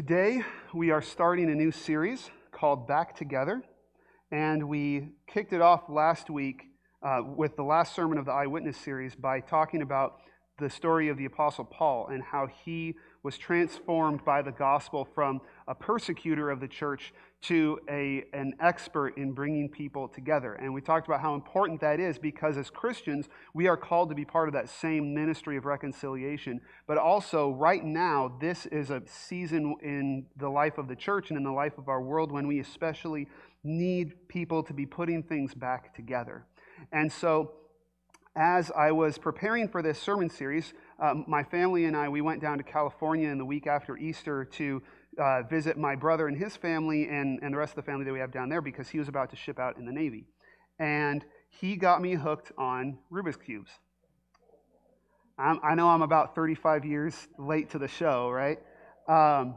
Today, we are starting a new series called Back Together, and we kicked it off last week uh, with the last sermon of the Eyewitness series by talking about the story of the Apostle Paul and how he was transformed by the gospel from a persecutor of the church to a, an expert in bringing people together. And we talked about how important that is because as Christians, we are called to be part of that same ministry of reconciliation. But also, right now, this is a season in the life of the church and in the life of our world when we especially need people to be putting things back together. And so, as I was preparing for this sermon series, um, my family and I, we went down to California in the week after Easter to uh, visit my brother and his family and, and the rest of the family that we have down there because he was about to ship out in the Navy. And he got me hooked on Rubik's Cubes. I'm, i know I'm about 35 years late to the show, right? Um,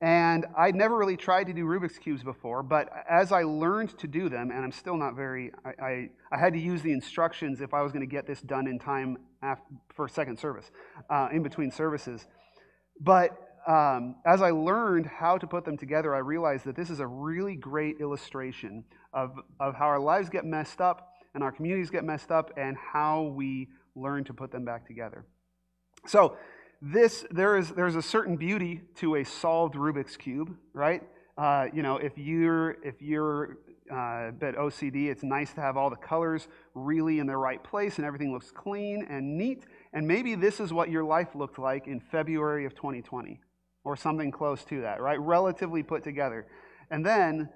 and I'd never really tried to do Rubik's Cubes before, but as I learned to do them, and I'm still not very, I, I, I had to use the instructions if I was going to get this done in time after, for second service, uh, in between services. But um, as I learned how to put them together, I realized that this is a really great illustration of, of how our lives get messed up and our communities get messed up and how we learn to put them back together. So, this there is there's a certain beauty to a solved Rubik's cube, right? Uh, you know, if you're if you're uh, a bit OCD, it's nice to have all the colors really in the right place and everything looks clean and neat. And maybe this is what your life looked like in February of 2020 or something close to that, right? Relatively put together. And then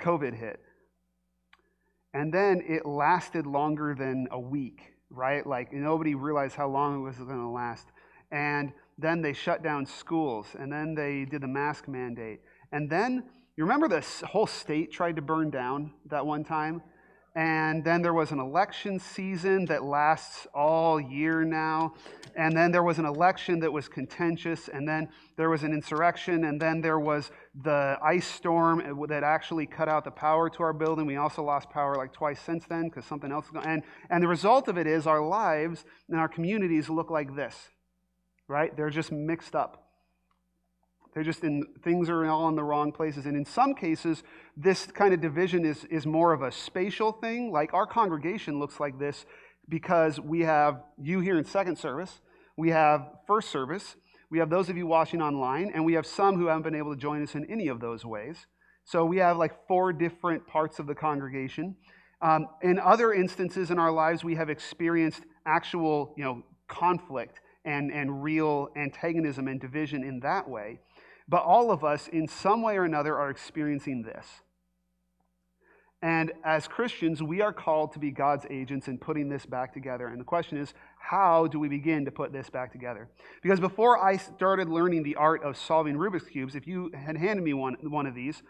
COVID hit. And then it lasted longer than a week right? Like nobody realized how long it was going to last. And then they shut down schools, and then they did the mask mandate. And then, you remember the whole state tried to burn down that one time? And then there was an election season that lasts all year now. And then there was an election that was contentious. And then there was an insurrection. And then there was the ice storm that actually cut out the power to our building. We also lost power like twice since then because something else. And, and the result of it is our lives and our communities look like this, right? They're just mixed up. They're just in, things are all in the wrong places. And in some cases, this kind of division is, is more of a spatial thing. Like our congregation looks like this because we have you here in second service, we have first service, we have those of you watching online, and we have some who haven't been able to join us in any of those ways. So we have like four different parts of the congregation. Um, in other instances in our lives, we have experienced actual, you know, conflict and, and real antagonism and division in that way. But all of us, in some way or another, are experiencing this. And as Christians, we are called to be God's agents in putting this back together. And the question is, how do we begin to put this back together? Because before I started learning the art of solving Rubik's Cubes, if you had handed me one, one of these,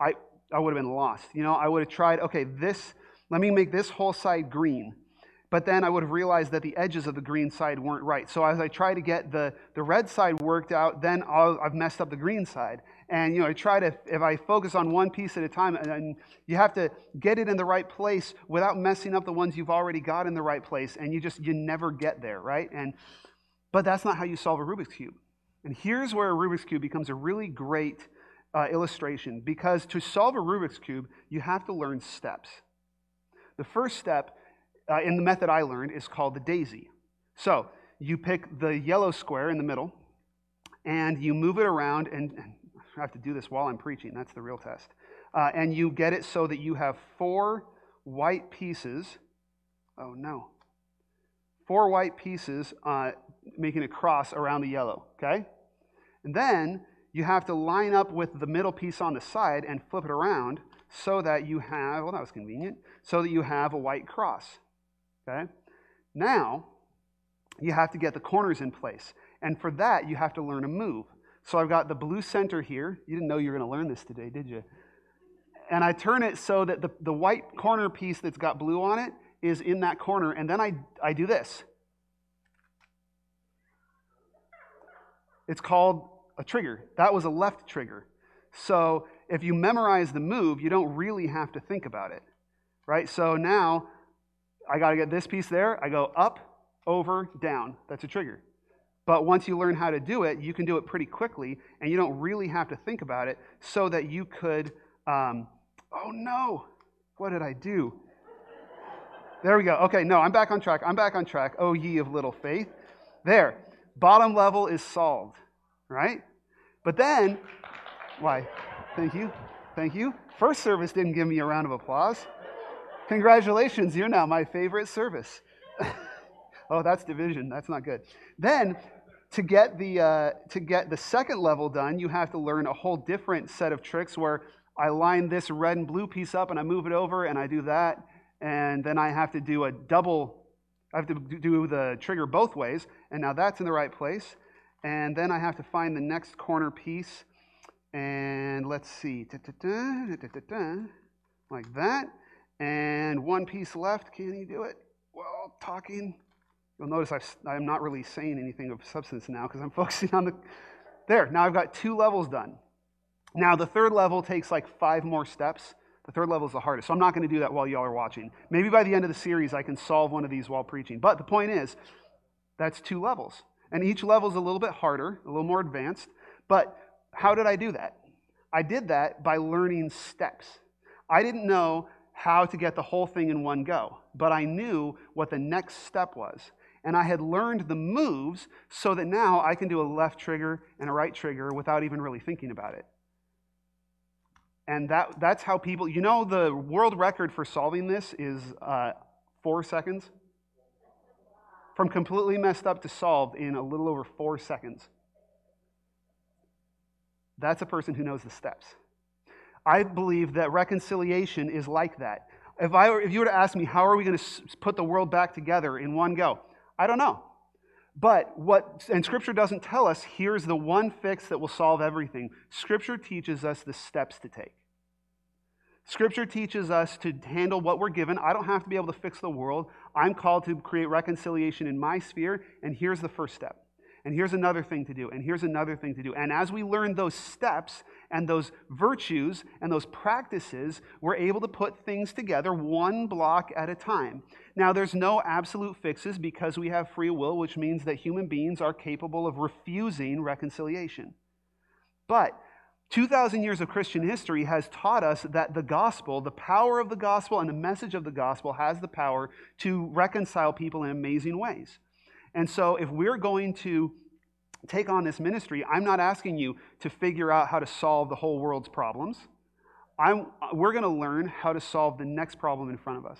I, I would have been lost. You know, I would have tried, okay, this, let me make this whole side green but then I would have realized that the edges of the green side weren't right. So as I try to get the, the red side worked out, then i have messed up the green side. And you know, I try to, if I focus on one piece at a time, and you have to get it in the right place without messing up the ones you've already got in the right place, and you just you never get there, right? And but that's not how you solve a Rubik's cube. And here's where a Rubik's cube becomes a really great uh, illustration, because to solve a Rubik's cube, you have to learn steps. The first step uh, in the method I learned is called the daisy. So you pick the yellow square in the middle and you move it around, and, and I have to do this while I'm preaching, that's the real test. Uh, and you get it so that you have four white pieces. Oh no. Four white pieces uh, making a cross around the yellow, okay? And then you have to line up with the middle piece on the side and flip it around so that you have, well, that was convenient, so that you have a white cross. Okay? Now, you have to get the corners in place. And for that, you have to learn a move. So I've got the blue center here. You didn't know you were going to learn this today, did you? And I turn it so that the, the white corner piece that's got blue on it is in that corner. And then I, I do this. It's called a trigger. That was a left trigger. So if you memorize the move, you don't really have to think about it. Right? So now I got to get this piece there. I go up, over, down. That's a trigger. But once you learn how to do it, you can do it pretty quickly, and you don't really have to think about it so that you could, um, oh no, what did I do? There we go. Okay, no, I'm back on track. I'm back on track. Oh, ye of little faith. There. Bottom level is solved, right? But then, why? Thank you. Thank you. First service didn't give me a round of applause. Congratulations, you're now my favorite service. oh, that's division. That's not good. Then, to get the uh, to get the second level done, you have to learn a whole different set of tricks where I line this red and blue piece up and I move it over and I do that, and then I have to do a double. I have to do the trigger both ways, and now that's in the right place. And then I have to find the next corner piece, and let's see, like that. And one piece left. Can he do it? Well, talking. You'll notice i am not really saying anything of substance now because I'm focusing on the. There, now I've got two levels done. Now, the third level takes like five more steps. The third level is the hardest. So I'm not going to do that while y'all are watching. Maybe by the end of the series, I can solve one of these while preaching. But the point is, that's two levels. And each level is a little bit harder, a little more advanced. But how did I do that? I did that by learning steps. I didn't know how to get the whole thing in one go, but I knew what the next step was. And I had learned the moves so that now I can do a left trigger and a right trigger without even really thinking about it. And that, that's how people, you know, the world record for solving this is uh, four seconds? From completely messed up to solved in a little over four seconds. That's a person who knows the steps. I believe that reconciliation is like that. If, I were, if you were to ask me, how are we going to put the world back together in one go? I don't know. But what, and Scripture doesn't tell us, here's the one fix that will solve everything. Scripture teaches us the steps to take. Scripture teaches us to handle what we're given. I don't have to be able to fix the world. I'm called to create reconciliation in my sphere, and here's the first step. And here's another thing to do, and here's another thing to do. And as we learn those steps and those virtues and those practices, we're able to put things together one block at a time. Now, there's no absolute fixes because we have free will, which means that human beings are capable of refusing reconciliation. But 2,000 years of Christian history has taught us that the gospel, the power of the gospel, and the message of the gospel has the power to reconcile people in amazing ways. And so, if we're going to take on this ministry, I'm not asking you to figure out how to solve the whole world's problems. I'm, we're going to learn how to solve the next problem in front of us.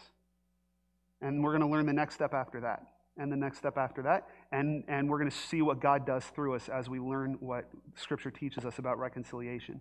And we're going to learn the next step after that and the next step after that. And, and we're going to see what God does through us as we learn what Scripture teaches us about reconciliation.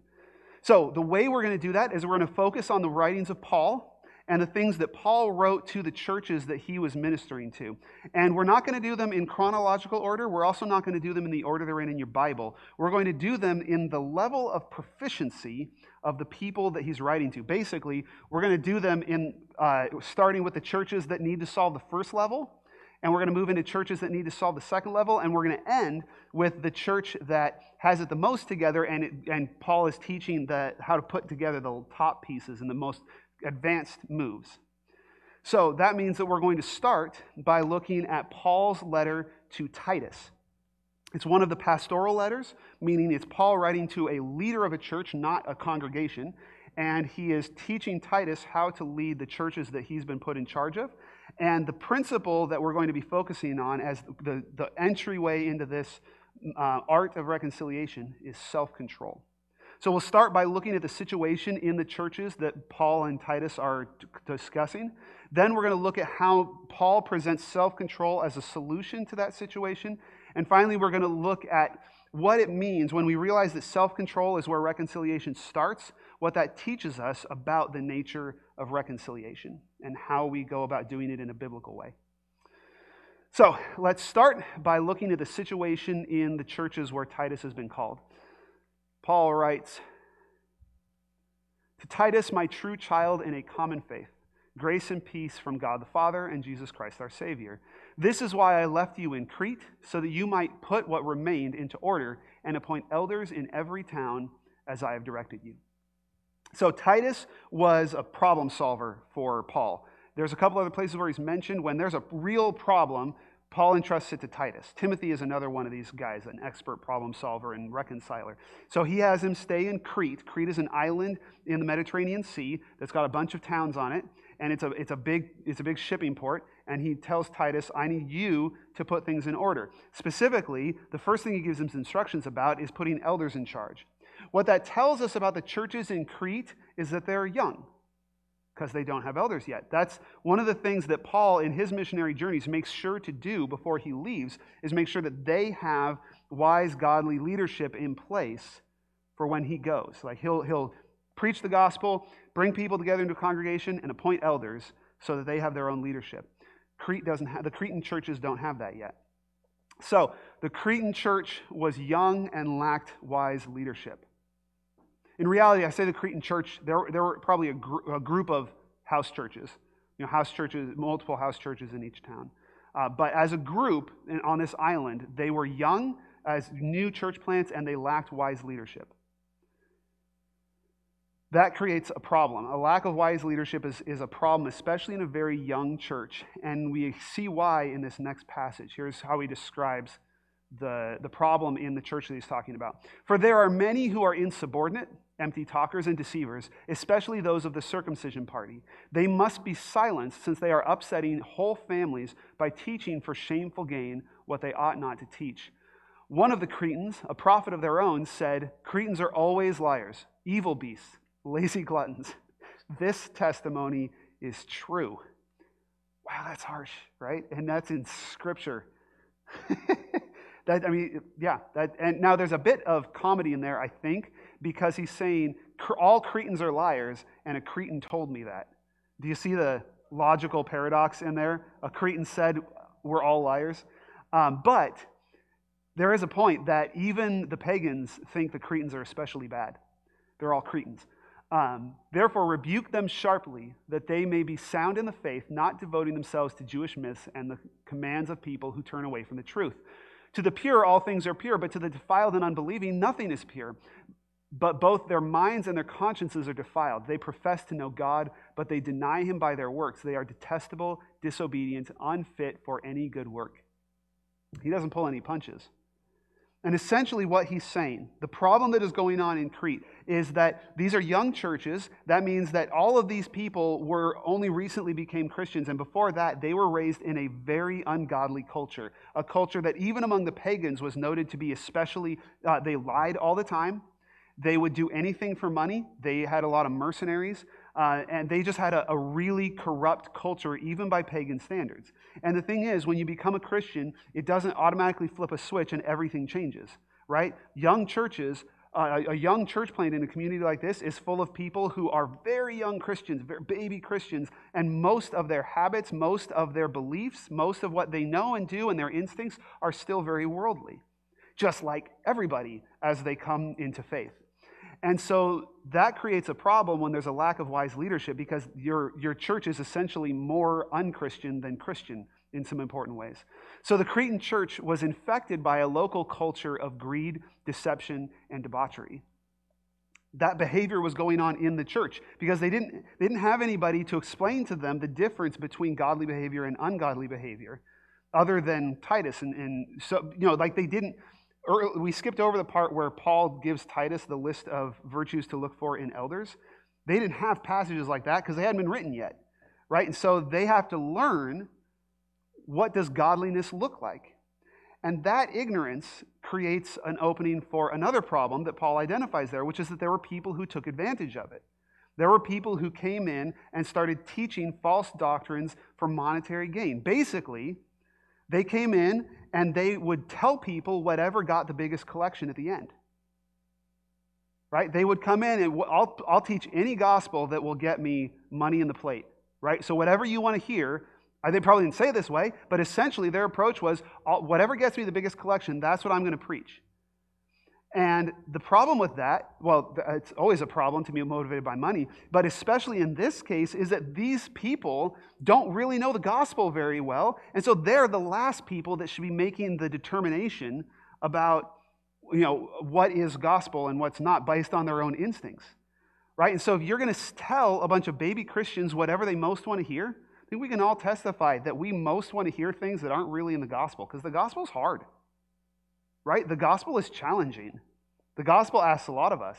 So, the way we're going to do that is we're going to focus on the writings of Paul and the things that Paul wrote to the churches that he was ministering to. And we're not going to do them in chronological order. We're also not going to do them in the order they're in in your Bible. We're going to do them in the level of proficiency of the people that he's writing to. Basically, we're going to do them in uh, starting with the churches that need to solve the first level and we're going to move into churches that need to solve the second level, and we're going to end with the church that has it the most together, and, it, and Paul is teaching the, how to put together the top pieces and the most advanced moves. So that means that we're going to start by looking at Paul's letter to Titus. It's one of the pastoral letters, meaning it's Paul writing to a leader of a church, not a congregation, and he is teaching Titus how to lead the churches that he's been put in charge of. And the principle that we're going to be focusing on as the, the entryway into this uh, art of reconciliation is self control. So we'll start by looking at the situation in the churches that Paul and Titus are discussing. Then we're going to look at how Paul presents self control as a solution to that situation. And finally, we're going to look at what it means when we realize that self control is where reconciliation starts, what that teaches us about the nature of reconciliation and how we go about doing it in a biblical way. So let's start by looking at the situation in the churches where Titus has been called. Paul writes To Titus, my true child in a common faith, grace and peace from God the Father and Jesus Christ our Savior. This is why I left you in Crete, so that you might put what remained into order and appoint elders in every town as I have directed you. So Titus was a problem solver for Paul. There's a couple other places where he's mentioned when there's a real problem, Paul entrusts it to Titus. Timothy is another one of these guys, an expert problem solver and reconciler. So he has him stay in Crete. Crete is an island in the Mediterranean Sea that's got a bunch of towns on it, and it's a, it's a, big, it's a big shipping port. And he tells Titus, I need you to put things in order. Specifically, the first thing he gives him instructions about is putting elders in charge. What that tells us about the churches in Crete is that they're young because they don't have elders yet. That's one of the things that Paul, in his missionary journeys, makes sure to do before he leaves, is make sure that they have wise, godly leadership in place for when he goes. Like he'll, he'll preach the gospel, bring people together into a congregation, and appoint elders so that they have their own leadership. Crete doesn't have, the Cretan churches don't have that yet. So the Cretan church was young and lacked wise leadership. In reality, I say the Cretan church, there, there were probably a, gr- a group of house churches, you know, house churches, multiple house churches in each town. Uh, but as a group on this island, they were young as new church plants and they lacked wise leadership. That creates a problem. A lack of wise leadership is, is a problem, especially in a very young church. And we see why in this next passage. Here's how he describes the, the problem in the church that he's talking about. For there are many who are insubordinate empty talkers and deceivers, especially those of the circumcision party. They must be silenced since they are upsetting whole families by teaching for shameful gain what they ought not to teach. One of the Cretans, a prophet of their own, said, Cretans are always liars, evil beasts, lazy gluttons. This testimony is true. Wow, that's harsh, right? And that's in Scripture. that I mean, yeah. That, and now there's a bit of comedy in there, I think, because he's saying all Cretans are liars, and a Cretan told me that. Do you see the logical paradox in there? A Cretan said, We're all liars. Um, but there is a point that even the pagans think the Cretans are especially bad. They're all Cretans. Um, Therefore, rebuke them sharply, that they may be sound in the faith, not devoting themselves to Jewish myths and the commands of people who turn away from the truth. To the pure, all things are pure, but to the defiled and unbelieving, nothing is pure. But both their minds and their consciences are defiled. They profess to know God, but they deny him by their works. They are detestable, disobedient, unfit for any good work. He doesn't pull any punches. And essentially, what he's saying, the problem that is going on in Crete is that these are young churches. That means that all of these people were only recently became Christians. And before that, they were raised in a very ungodly culture, a culture that even among the pagans was noted to be especially, uh, they lied all the time. They would do anything for money. They had a lot of mercenaries. Uh, and they just had a, a, really corrupt culture, even by pagan standards. And the thing is, when you become a Christian, it doesn't automatically flip a switch and everything changes, right? Young churches, uh, a young church plant in a community like this is full of people who are very young Christians, very baby Christians, and most of their habits, most of their beliefs, most of what they know and do and their instincts are still very worldly, just like everybody as they come into faith. And so that creates a problem when there's a lack of wise leadership because your, your church is essentially more unchristian than Christian in some important ways. So the Cretan church was infected by a local culture of greed, deception, and debauchery. That behavior was going on in the church because they didn't, they didn't have anybody to explain to them the difference between godly behavior and ungodly behavior other than Titus. And, and so, you know, like they didn't, we skipped over the part where Paul gives Titus the list of virtues to look for in elders. They didn't have passages like that because they hadn't been written yet, right? And so they have to learn what does godliness look like. And that ignorance creates an opening for another problem that Paul identifies there, which is that there were people who took advantage of it. There were people who came in and started teaching false doctrines for monetary gain. Basically, they came in and they would tell people whatever got the biggest collection at the end. Right? They would come in and I'll, I'll teach any gospel that will get me money in the plate. Right? So, whatever you want to hear, they probably didn't say it this way, but essentially their approach was whatever gets me the biggest collection, that's what I'm going to preach. And the problem with that, well, uh, it's always a problem to be motivated by money, but especially in this case, is that these people don't really know the gospel very well. And so they're the last people that should be making the determination about, you know, what is gospel and what's not based on their own instincts. Right? And so if you're going to tell a bunch of baby Christians whatever they most want to hear, I think we can all testify that we most want to hear things that aren't really in the gospel because the gospel is hard, right? The gospel is challenging. The gospel asks a lot of us.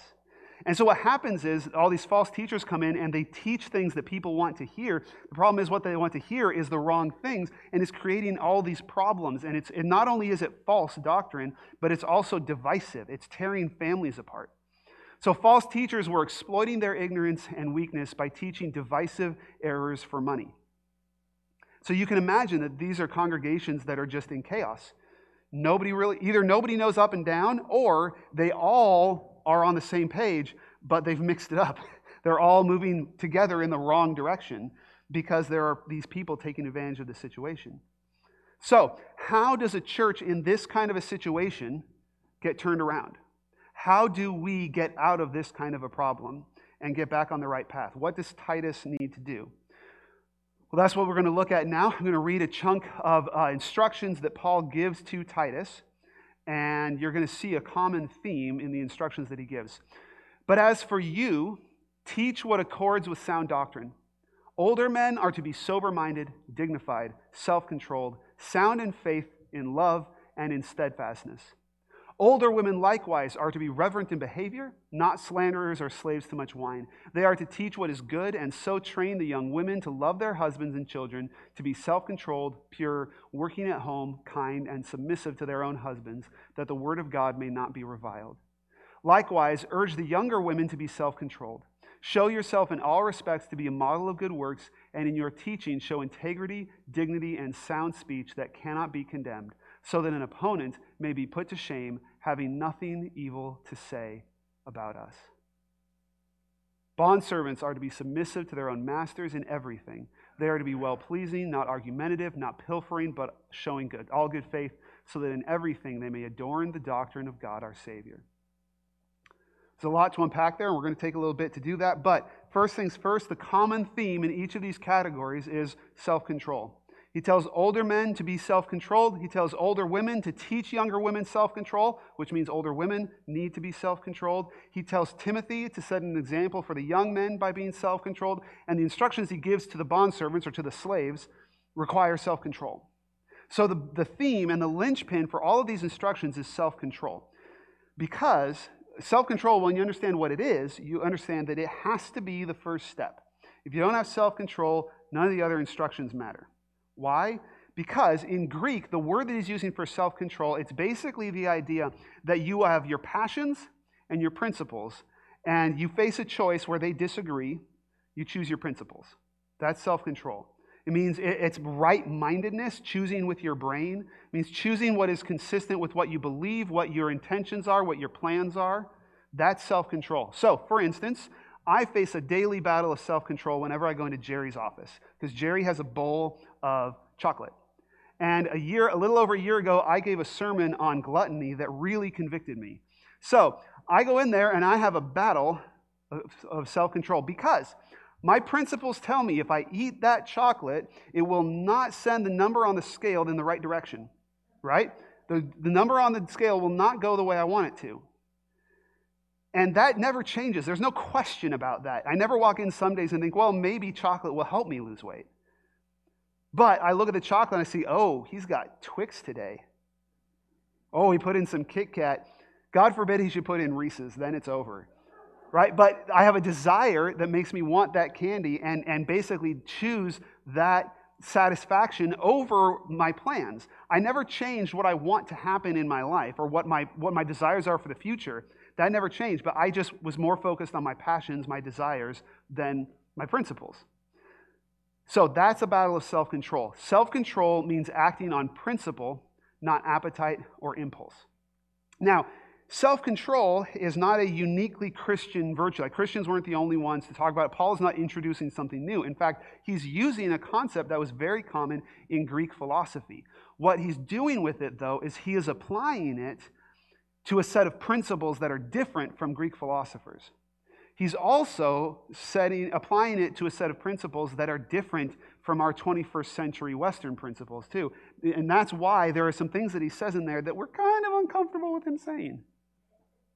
And so what happens is all these false teachers come in and they teach things that people want to hear. The problem is what they want to hear is the wrong things, and it's creating all these problems. And it's and not only is it false doctrine, but it's also divisive. It's tearing families apart. So false teachers were exploiting their ignorance and weakness by teaching divisive errors for money. So you can imagine that these are congregations that are just in chaos. Nobody really, either nobody knows up and down, or they all are on the same page, but they've mixed it up. They're all moving together in the wrong direction because there are these people taking advantage of the situation. So, how does a church in this kind of a situation get turned around? How do we get out of this kind of a problem and get back on the right path? What does Titus need to do? Well, that's what we're going to look at now. I'm going to read a chunk of uh, instructions that Paul gives to Titus, and you're going to see a common theme in the instructions that he gives. But as for you, teach what accords with sound doctrine. Older men are to be sober minded, dignified, self controlled, sound in faith, in love, and in steadfastness. Older women likewise are to be reverent in behavior, not slanderers or slaves to much wine. They are to teach what is good and so train the young women to love their husbands and children, to be self controlled, pure, working at home, kind, and submissive to their own husbands, that the word of God may not be reviled. Likewise, urge the younger women to be self controlled. Show yourself in all respects to be a model of good works, and in your teaching show integrity, dignity, and sound speech that cannot be condemned, so that an opponent may be put to shame having nothing evil to say about us. Bondservants are to be submissive to their own masters in everything. They are to be well pleasing, not argumentative, not pilfering, but showing good, all good faith, so that in everything they may adorn the doctrine of God our Savior. There's a lot to unpack there, and we're going to take a little bit to do that. But first things first, the common theme in each of these categories is self control. He tells older men to be self controlled. He tells older women to teach younger women self control, which means older women need to be self controlled. He tells Timothy to set an example for the young men by being self controlled. And the instructions he gives to the bondservants or to the slaves require self control. So the, the theme and the linchpin for all of these instructions is self control. Because self control, when you understand what it is, you understand that it has to be the first step. If you don't have self control, none of the other instructions matter. Why? Because in Greek, the word that he's using for self control, it's basically the idea that you have your passions and your principles, and you face a choice where they disagree, you choose your principles. That's self control. It means it's right mindedness, choosing with your brain. It means choosing what is consistent with what you believe, what your intentions are, what your plans are. That's self control. So, for instance, I face a daily battle of self control whenever I go into Jerry's office because Jerry has a bowl of chocolate. And a year, a little over a year ago, I gave a sermon on gluttony that really convicted me. So I go in there and I have a battle of, of self control because my principles tell me if I eat that chocolate, it will not send the number on the scale in the right direction, right? The, the number on the scale will not go the way I want it to. And that never changes. There's no question about that. I never walk in some days and think, well, maybe chocolate will help me lose weight. But I look at the chocolate and I see, oh, he's got Twix today. Oh, he put in some Kit Kat. God forbid he should put in Reese's, then it's over. Right? But I have a desire that makes me want that candy and, and basically choose that satisfaction over my plans. I never changed what I want to happen in my life or what my, what my desires are for the future. That never changed, but I just was more focused on my passions, my desires, than my principles. So that's a battle of self control. Self control means acting on principle, not appetite or impulse. Now, self control is not a uniquely Christian virtue. Like Christians weren't the only ones to talk about it. Paul is not introducing something new. In fact, he's using a concept that was very common in Greek philosophy. What he's doing with it, though, is he is applying it to a set of principles that are different from Greek philosophers. He's also setting, applying it to a set of principles that are different from our 21st century Western principles, too. And that's why there are some things that he says in there that we're kind of uncomfortable with him saying.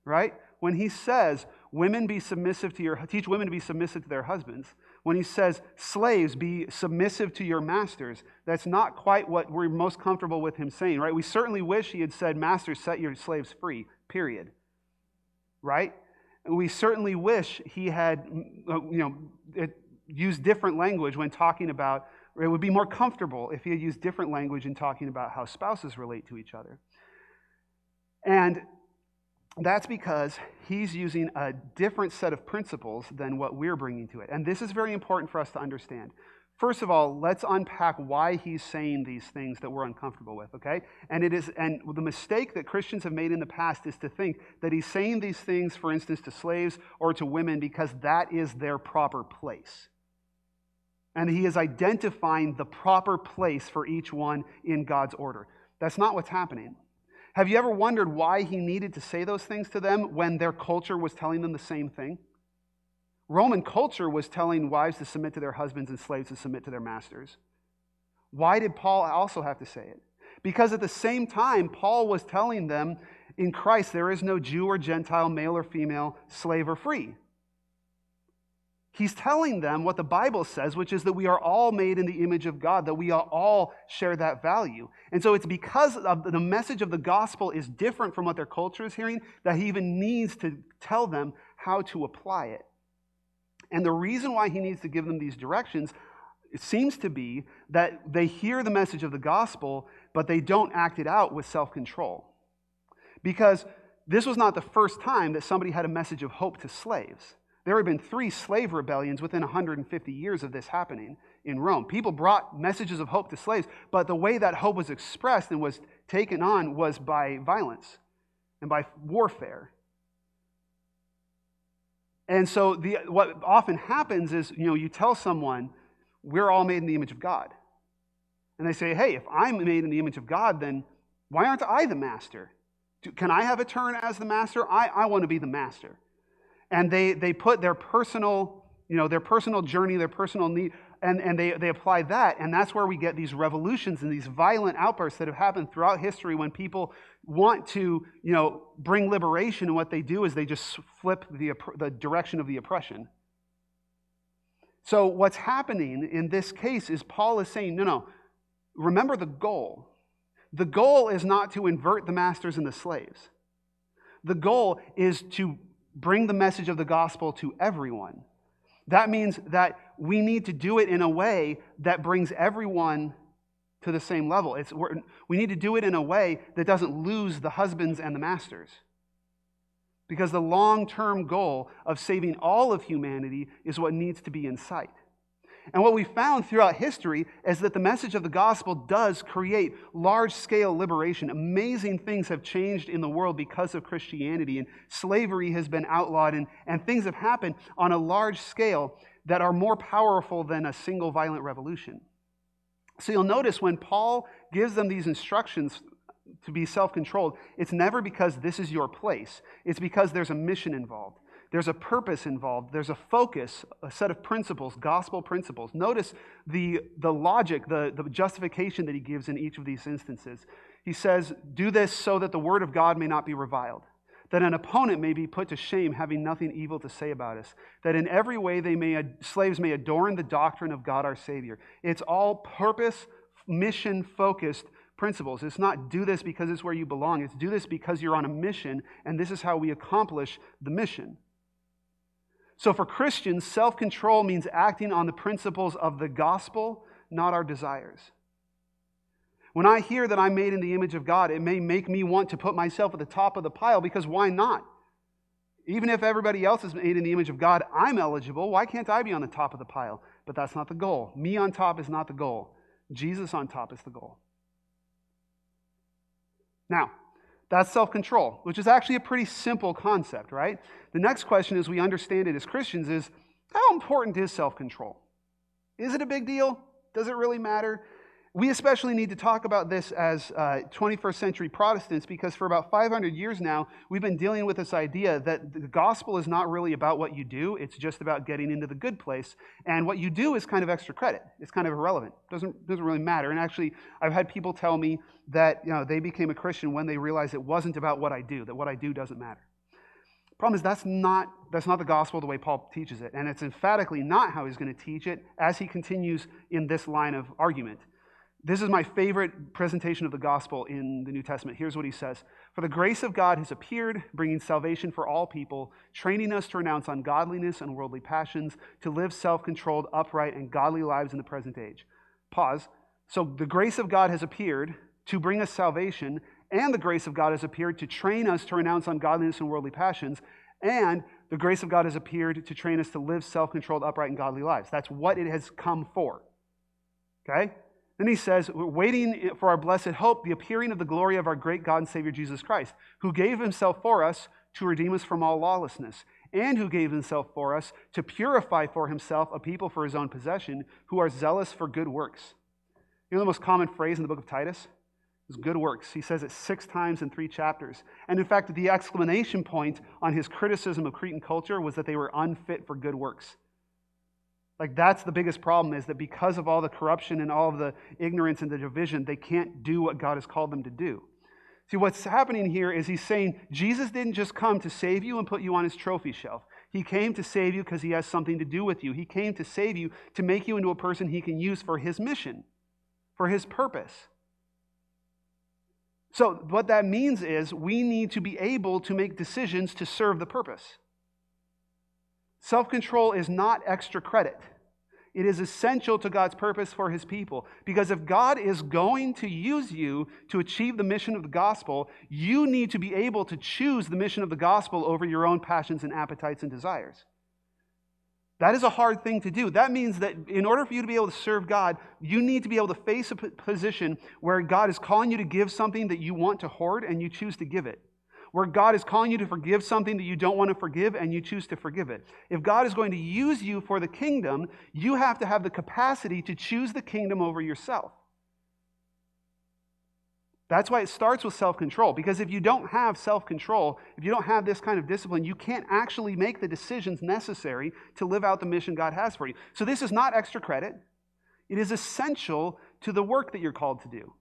Right? When he says, women be submissive to your, teach women to be submissive to their husbands, When he says, slaves, be submissive to your masters, that's not quite what we're most comfortable with him saying, right? We certainly wish he had said, Masters, set your slaves free, period. Right? We certainly wish he had, uh, you know, used different language when talking about, it would be more comfortable if he had used different language in talking about how spouses relate to each other. And that's because he's using a different set of principles than what we're bringing to it. And this is very important for us to understand. First of all, let's unpack why he's saying these things that we're uncomfortable with, okay? And it is and the mistake that Christians have made in the past is to think that he's saying these things for instance to slaves or to women because that is their proper place. And he is identifying the proper place for each one in God's order. That's not what's happening. Have you ever wondered why he needed to say those things to them when their culture was telling them the same thing? Roman culture was telling wives to submit to their husbands and slaves to submit to their masters. Why did Paul also have to say it? Because at the same time, Paul was telling them in Christ there is no Jew or Gentile, male or female, slave or free. He's telling them what the Bible says, which is that we are all made in the image of God, that we all share that value. And so it's because of the message of the gospel is different from what their culture is hearing that he even needs to tell them how to apply it. And the reason why he needs to give them these directions it seems to be that they hear the message of the gospel, but they don't act it out with self control. Because this was not the first time that somebody had a message of hope to slaves. There have been three slave rebellions within 150 years of this happening in Rome. People brought messages of hope to slaves, but the way that hope was expressed and was taken on was by violence and by warfare. And so the, what often happens is, you know, you tell someone, we're all made in the image of God. And they say, hey, if I'm made in the image of God, then why aren't I the master? Can I have a turn as the master? I, I want to be the master and they, they put their personal, you know, their personal journey, their personal need, and, and they, they apply that. And that's where we get these revolutions and these violent outbursts that have happened throughout history when people want to, you know, bring liberation. And what they do is they just flip the, the direction of the oppression. So what's happening in this case is Paul is saying, no, no, remember the goal. The goal is not to invert the masters and the slaves. The goal is to bring the message of the gospel to everyone. That means that we need to do it in a way that brings everyone to the same level. It's, we need to do it in a way that doesn't lose the husbands and the masters. Because the long term goal of saving all of humanity is what needs to be in sight. And what we found throughout history is that the message of the gospel does create large scale liberation. Amazing things have changed in the world because of Christianity, and slavery has been outlawed, and, and things have happened on a large scale that are more powerful than a single violent revolution. So you'll notice when Paul gives them these instructions to be self controlled, it's never because this is your place, it's because there's a mission involved. There's a purpose involved. There's a focus, a set of principles, gospel principles. Notice the, the logic, the, the justification that he gives in each of these instances. He says, Do this so that the word of God may not be reviled, that an opponent may be put to shame, having nothing evil to say about us, that in every way they may, slaves may adorn the doctrine of God our Savior. It's all purpose, mission focused principles. It's not do this because it's where you belong, it's do this because you're on a mission, and this is how we accomplish the mission. So for Christians, self control means acting on the principles of the gospel, not our desires. When I hear that I'm made in the image of God, it may make me want to put myself at the top of the pile because why not? Even if everybody else is made in the image of God, I'm eligible. Why can't I be on the top of the pile? But that's not the goal. Me on top is not the goal. Jesus on top is the goal. Now, that's self control, which is actually a pretty simple concept, right? The next question, as we understand it as Christians, is how important is self control? Is it a big deal? Does it really matter? We especially need to talk about this as uh, 21st century Protestants because for about 500 years now, we've been dealing with this idea that the gospel is not really about what you do, it's just about getting into the good place. And what you do is kind of extra credit, it's kind of irrelevant, doesn't, doesn't really matter. And actually, I've had people tell me that you know, they became a Christian when they realized it wasn't about what I do, that what I do doesn't matter. Problem is, that's not, that's not the gospel the way Paul teaches it. And it's emphatically not how he's going to teach it as he continues in this line of argument. This is my favorite presentation of the gospel in the New Testament. Here's what he says For the grace of God has appeared, bringing salvation for all people, training us to renounce ungodliness and worldly passions, to live self controlled, upright, and godly lives in the present age. Pause. So the grace of God has appeared to bring us salvation, and the grace of God has appeared to train us to renounce ungodliness and worldly passions, and the grace of God has appeared to train us to live self controlled, upright, and godly lives. That's what it has come for. Okay? Then he says, We're waiting for our blessed hope, the appearing of the glory of our great God and Savior Jesus Christ, who gave himself for us to redeem us from all lawlessness, and who gave himself for us to purify for himself a people for his own possession who are zealous for good works. You know the most common phrase in the book of Titus? Is good works. He says it six times in three chapters. And in fact, the exclamation point on his criticism of Cretan culture was that they were unfit for good works. Like that's the biggest problem is that because of all the corruption and all of the ignorance and the division, they can't do what God has called them to do. See, what's happening here is he's saying Jesus didn't just come to save you and put you on his trophy shelf. He came to save you because he has something to do with you. He came to save you to make you into a person he can use for his mission, for his purpose. So, what that means is we need to be able to make decisions to serve the purpose. Self control is not extra credit. It is essential to God's purpose for his people. Because if God is going to use you to achieve the mission of the gospel, you need to be able to choose the mission of the gospel over your own passions and appetites and desires. That is a hard thing to do. That means that in order for you to be able to serve God, you need to be able to face a position where God is calling you to give something that you want to hoard and you choose to give it where God is calling you to forgive something that you don't want to forgive and you choose to forgive it. If God is going to use you for the kingdom, you have to have the capacity to choose the kingdom over yourself. That's why it starts with self control, because if you don't have self control, if you don't have this kind of discipline, you can't actually make the decisions necessary to live out the mission God has for you. So, this is not extra credit, it is essential to the work that you're called to do.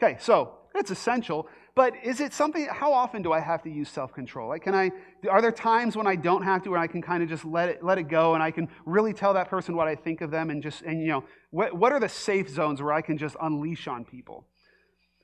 Okay, so it's essential, but is it something, how often do I have to use self control? Like, can I, are there times when I don't have to, where I can kind of just let it, let it go and I can really tell that person what I think of them and just, and you know, what, what are the safe zones where I can just unleash on people?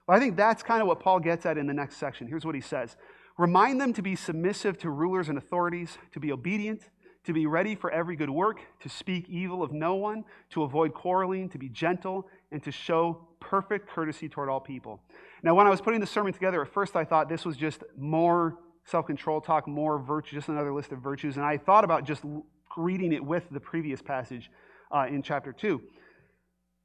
Well, I think that's kind of what Paul gets at in the next section. Here's what he says Remind them to be submissive to rulers and authorities, to be obedient, to be ready for every good work, to speak evil of no one, to avoid quarreling, to be gentle, and to show perfect courtesy toward all people. Now, when I was putting the sermon together, at first I thought this was just more self control talk, more virtue, just another list of virtues. And I thought about just reading it with the previous passage uh, in chapter 2.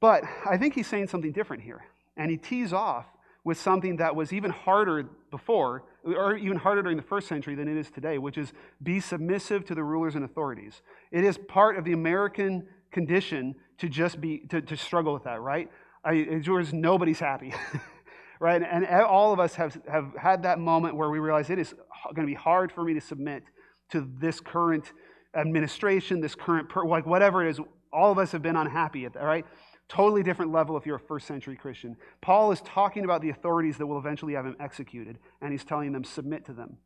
But I think he's saying something different here. And he tees off with something that was even harder before, or even harder during the first century than it is today, which is be submissive to the rulers and authorities. It is part of the American condition to just be, to, to struggle with that, right? I, it's yours, nobody's happy. right? And all of us have, have had that moment where we realize it is going to be hard for me to submit to this current administration, this current, per, like whatever it is. All of us have been unhappy at that, right? Totally different level if you're a first century Christian. Paul is talking about the authorities that will eventually have him executed, and he's telling them, submit to them.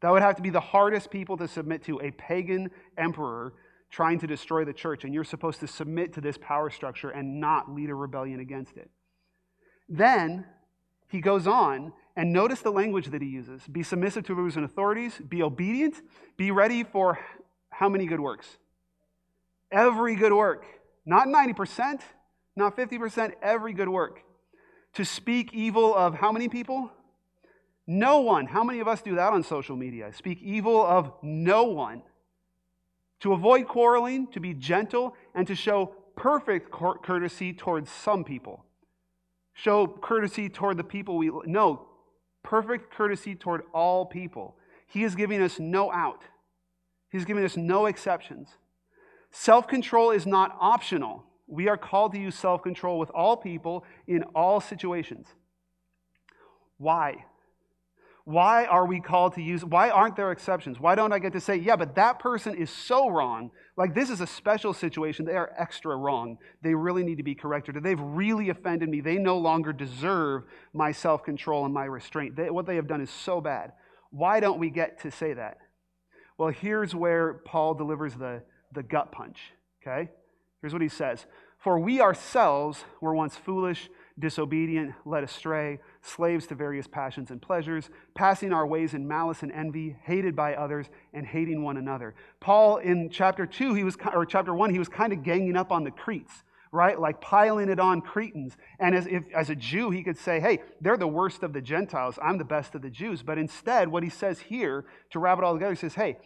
That would have to be the hardest people to submit to, a pagan emperor trying to destroy the church, and you're supposed to submit to this power structure and not lead a rebellion against it. Then he goes on, and notice the language that he uses be submissive to rulers and authorities, be obedient, be ready for how many good works? Every good work. Not 90%, not 50%, every good work. To speak evil of how many people? No one. How many of us do that on social media? Speak evil of no one. To avoid quarreling, to be gentle, and to show perfect courtesy towards some people. Show courtesy toward the people we no perfect courtesy toward all people. He is giving us no out. He's giving us no exceptions. Self-control is not optional. We are called to use self-control with all people in all situations. Why why are we called to use why aren't there exceptions? Why don't i get to say yeah but that person is so wrong. Like this is a special situation. They are extra wrong. They really need to be corrected or they've really offended me. They no longer deserve my self-control and my restraint. They, what they have done is so bad. Why don't we get to say that? Well, here's where Paul delivers the, the gut punch, okay? Here's what he says. For we ourselves were once foolish, disobedient, led astray, slaves to various passions and pleasures, passing our ways in malice and envy, hated by others, and hating one another. Paul, in chapter 2, he was, or chapter 1, he was kind of ganging up on the Cretes right? Like piling it on Cretans. And as, if, as a Jew, he could say, hey, they're the worst of the Gentiles. I'm the best of the Jews. But instead, what he says here, to wrap it all together, he says, hey,